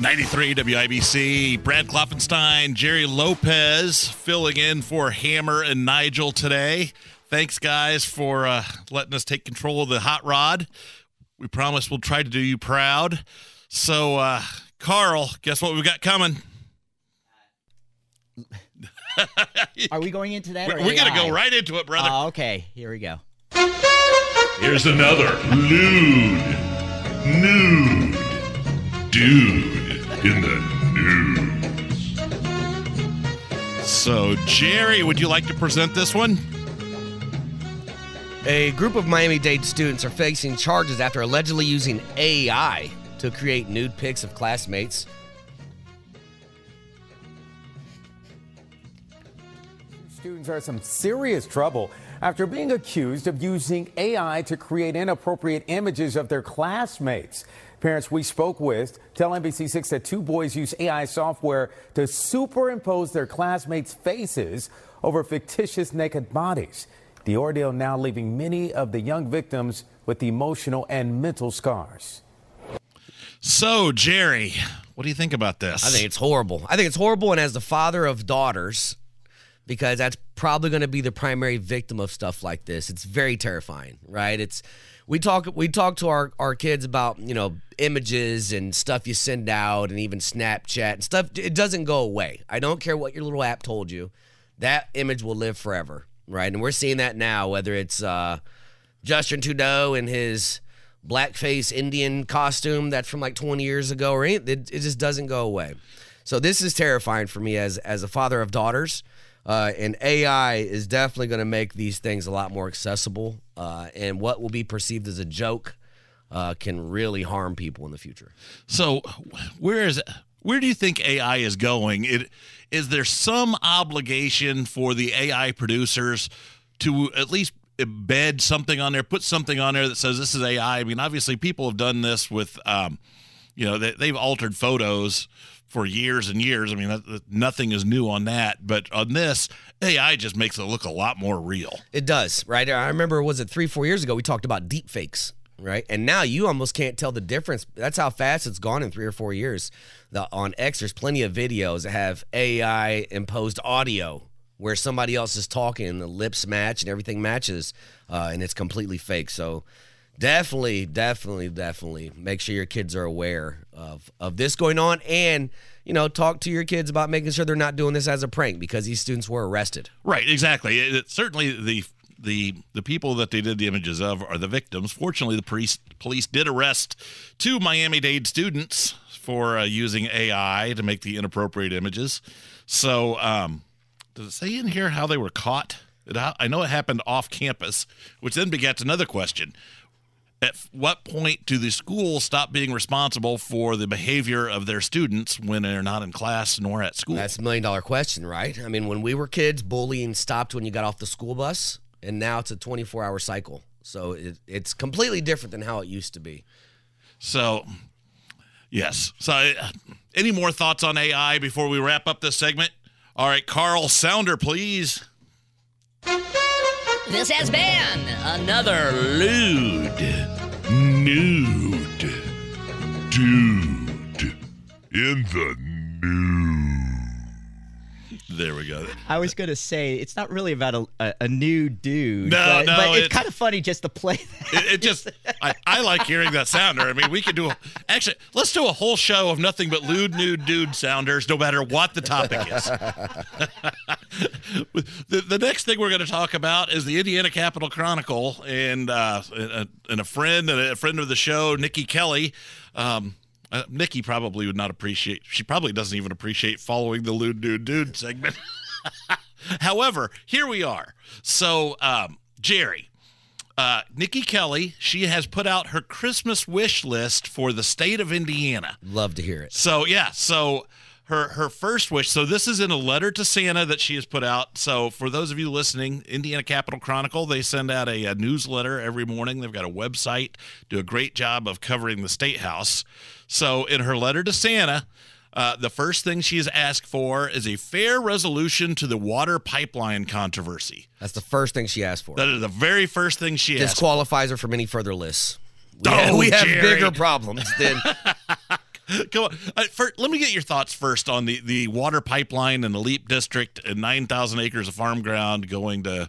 93 WIBC, Brad Klopfenstein, Jerry Lopez filling in for Hammer and Nigel today. Thanks, guys, for uh, letting us take control of the hot rod. We promise we'll try to do you proud. So, uh, Carl, guess what we've got coming? Are we going into that? We're, we're going to go right into it, brother. Oh, okay. Here we go. Here's another lewd, nude dude in the news. so, Jerry, would you like to present this one? A group of Miami Dade students are facing charges after allegedly using AI to create nude pics of classmates. Students are in some serious trouble after being accused of using AI to create inappropriate images of their classmates. Parents we spoke with tell NBC6 that two boys use AI software to superimpose their classmates' faces over fictitious naked bodies. The ordeal now leaving many of the young victims with emotional and mental scars. So, Jerry, what do you think about this? I think it's horrible. I think it's horrible, and as the father of daughters, because that's probably going to be the primary victim of stuff like this. It's very terrifying, right? It's we talk we talk to our our kids about you know images and stuff you send out, and even Snapchat and stuff. It doesn't go away. I don't care what your little app told you. That image will live forever, right? And we're seeing that now, whether it's uh, Justin Trudeau in his blackface Indian costume that's from like 20 years ago, or anything. It, it just doesn't go away. So this is terrifying for me as as a father of daughters. Uh, and AI is definitely going to make these things a lot more accessible. Uh, and what will be perceived as a joke uh, can really harm people in the future. So, where is where do you think AI is going? It is there some obligation for the AI producers to at least embed something on there, put something on there that says this is AI? I mean, obviously, people have done this with, um, you know, they, they've altered photos for years and years. I mean, that, that- nothing is new on that, but on this, AI just makes it look a lot more real. It does, right? I remember, was it three, four years ago, we talked about deep fakes, right? And now you almost can't tell the difference. That's how fast it's gone in three or four years. The, on X, there's plenty of videos that have AI imposed audio where somebody else is talking and the lips match and everything matches, uh, and it's completely fake. So definitely, definitely, definitely make sure your kids are aware of, of this going on and, you know, talk to your kids about making sure they're not doing this as a prank because these students were arrested. Right, exactly. It, it- certainly, the the the people that they did the images of are the victims. Fortunately, the police police did arrest two Miami Dade students for uh, using AI to make the inappropriate images. So, um, does it say in here how they were caught? I know it happened off campus, which then begets another question. At what point do the schools stop being responsible for the behavior of their students when they're not in class nor at school? That's a million dollar question, right? I mean, when we were kids, bullying stopped when you got off the school bus, and now it's a 24 hour cycle. So it, it's completely different than how it used to be. So, yes. So, uh, any more thoughts on AI before we wrap up this segment? All right, Carl Sounder, please. This has been another Lewd, nude dude in the news. There we go. I was going to say it's not really about a, a, a new dude. No, but, no, but it's, it's- kind of funny just to play that. It, it just, I, I like hearing that sounder. I mean, we could do, a, actually, let's do a whole show of nothing but lewd, nude, dude sounders, no matter what the topic is. the, the next thing we're going to talk about is the Indiana Capital Chronicle and uh, and, and a friend and a friend of the show, Nikki Kelly. Um, uh, Nikki probably would not appreciate. She probably doesn't even appreciate following the lewd, nude, dude segment. However, here we are. So, um, Jerry, uh, Nikki Kelly, she has put out her Christmas wish list for the state of Indiana. Love to hear it. So yeah, so her her first wish. So this is in a letter to Santa that she has put out. So for those of you listening, Indiana Capital Chronicle, they send out a, a newsletter every morning. They've got a website, do a great job of covering the state house. So in her letter to Santa, uh, the first thing she has asked for is a fair resolution to the water pipeline controversy. That's the first thing she asked for. That is the very first thing she asked. Disqualifies her from any further lists. We, Oh, have, we have bigger problems than Come on. Uh, fir- let me get your thoughts first on the, the water pipeline and the Leap District and 9,000 acres of farm ground going to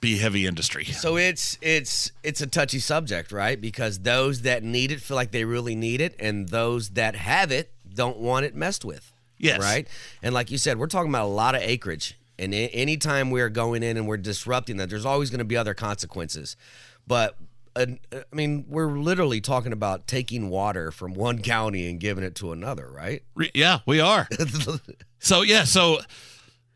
be heavy industry. So it's it's it's a touchy subject, right? Because those that need it feel like they really need it, and those that have it don't want it messed with. Yes. Right. And like you said, we're talking about a lot of acreage, and anytime we're going in and we're disrupting that, there's always going to be other consequences. But uh, I mean, we're literally talking about taking water from one county and giving it to another, right? Yeah, we are. so, yeah, so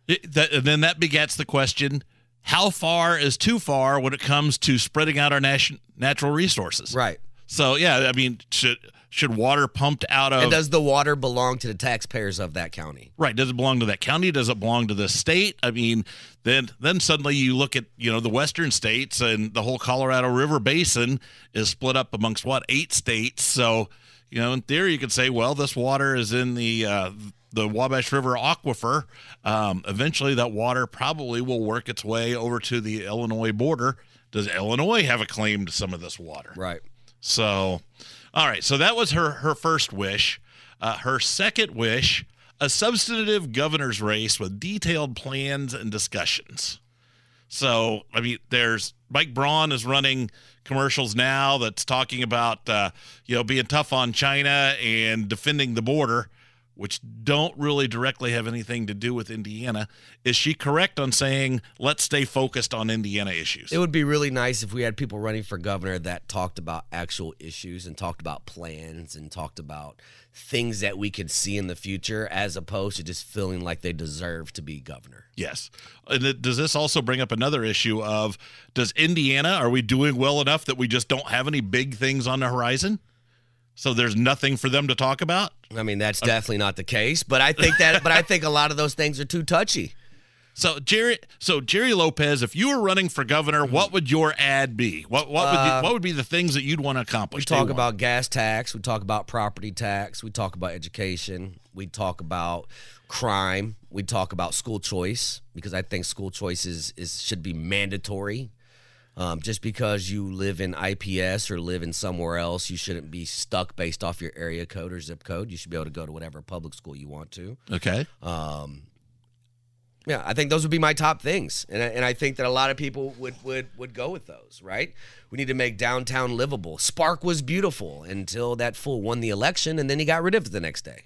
it, that, and then that begets the question how far is too far when it comes to spreading out our nation, natural resources? Right. So, yeah, I mean, should should water pumped out of And does the water belong to the taxpayers of that county? Right. Does it belong to that county? Does it belong to the state? I mean, then then suddenly you look at you know the western states and the whole Colorado River basin is split up amongst what eight states. So you know, in theory, you could say, well, this water is in the uh, the Wabash River aquifer. Um, eventually, that water probably will work its way over to the Illinois border. Does Illinois have a claim to some of this water? Right. So, all right. So that was her her first wish. Uh, her second wish: a substantive governor's race with detailed plans and discussions. So, I mean, there's Mike Braun is running commercials now that's talking about uh, you know being tough on China and defending the border, which don't really directly have anything to do with Indiana. Is she correct on saying let's stay focused on Indiana issues? It would be really nice if we had people running for governor that talked about actual issues and talked about plans and talked about things that we could see in the future as opposed to just feeling like they deserve to be governor. Yes. And does this also bring up another issue of does Indiana are we doing well enough that we just don't have any big things on the horizon? So there's nothing for them to talk about? I mean, that's definitely not the case, but I think that but I think a lot of those things are too touchy. So Jerry so Jerry Lopez, if you were running for governor, what would your ad be? What what would the, uh, what would be the things that you'd want to accomplish? We talk about gas tax, we talk about property tax, we talk about education, we talk about crime, we talk about school choice because I think school choice is, is should be mandatory. Um, just because you live in IPS or live in somewhere else, you shouldn't be stuck based off your area code or zip code. You should be able to go to whatever public school you want to. Okay. Yeah, I think those would be my top things, and I, and I think that a lot of people would would would go with those. Right? We need to make downtown livable. Spark was beautiful until that fool won the election, and then he got rid of it the next day.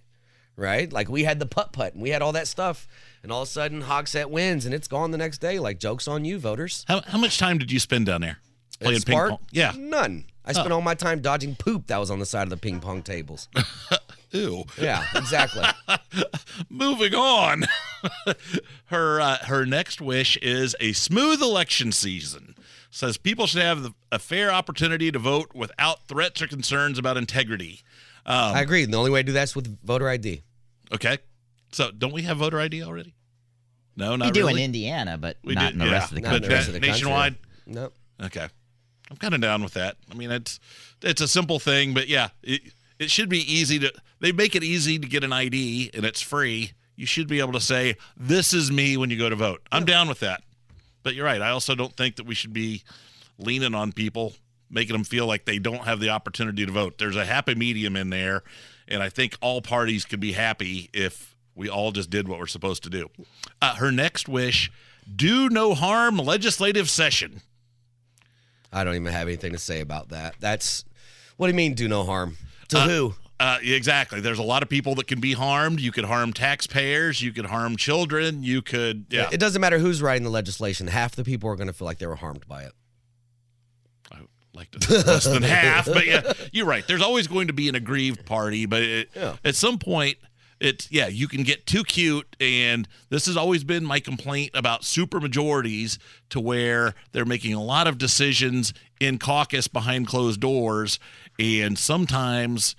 Right? Like we had the putt putt, and we had all that stuff, and all of a sudden Hogsett wins, and it's gone the next day. Like jokes on you, voters. How, how much time did you spend down there playing ping pong? Yeah. none. I spent all my time dodging poop that was on the side of the ping pong tables. Ew. Yeah, exactly. Moving on. her uh, her next wish is a smooth election season. Says people should have the, a fair opportunity to vote without threats or concerns about integrity. Um, I agree. The only way to do that is with voter ID. Okay. So don't we have voter ID already? No, We not do really. in Indiana, but We not did, in the yeah. rest of the Not in But the rest of the country. nationwide. Nope. Okay. I'm kind of down with that. I mean, it's it's a simple thing, but yeah, it, it should be easy to. They make it easy to get an ID, and it's free. You should be able to say, "This is me" when you go to vote. I'm down with that. But you're right. I also don't think that we should be leaning on people, making them feel like they don't have the opportunity to vote. There's a happy medium in there, and I think all parties could be happy if we all just did what we're supposed to do. Uh, her next wish: do no harm legislative session. I don't even have anything to say about that. That's what do you mean do no harm? To who? Uh, exactly. There's a lot of people that can be harmed. You could harm taxpayers. You could harm children. You could, yeah. It doesn't matter who's writing the legislation. Half the people are going to feel like they were harmed by it. Like to think less than half, but yeah, you're right. There's always going to be an aggrieved party, but it, Yeah. at some point, it's yeah, you can get too cute, and this has always been my complaint about super majorities to where they're making a lot of decisions in caucus behind closed doors, and sometimes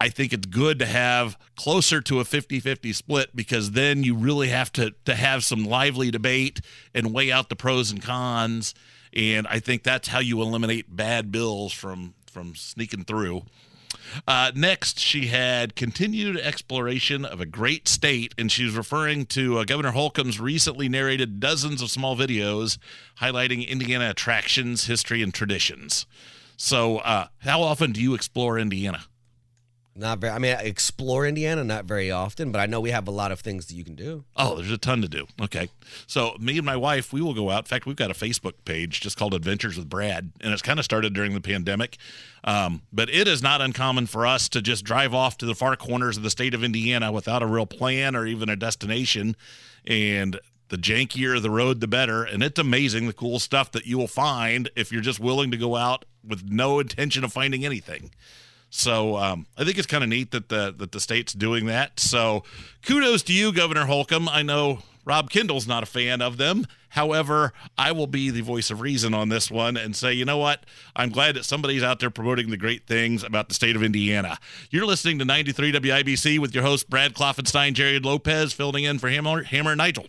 I think it's good to have closer to a 50-50 split because then you really have to to have some lively debate and weigh out the pros and cons. And I think that's how you eliminate bad bills from from sneaking through. Uh, next, she had continued exploration of a great state, and she was referring to uh, Governor Holcomb's recently narrated dozens of small videos highlighting Indiana attractions, history, and traditions. So, uh, how often do you explore Indiana? Not very. I mean, I explore Indiana not very often, but I know we have a lot of things that you can do. Oh, there's a ton to do. Okay. So, me and my wife, we will go out. In fact, we've got a Facebook page just called Adventures with Brad, and it's kind of started during the pandemic. Um, but it is not uncommon for us to just drive off to the far corners of the state of Indiana without a real plan or even a destination. And the jankier the road, the better. And it's amazing the cool stuff that you will find if you're just willing to go out with no intention of finding anything. So um, I think it's kind of neat that the that the state's doing that. So kudos to you, Governor Holcomb. I know Rob Kendall's not a fan of them. However, I will be the voice of reason on this one and say, you know what? I'm glad that somebody's out there promoting the great things about the state of Indiana. You're listening to 93 WIBC with your host Brad Klopfenstein, Jerry Lopez, filling in for Hammer, Hammer Nigel.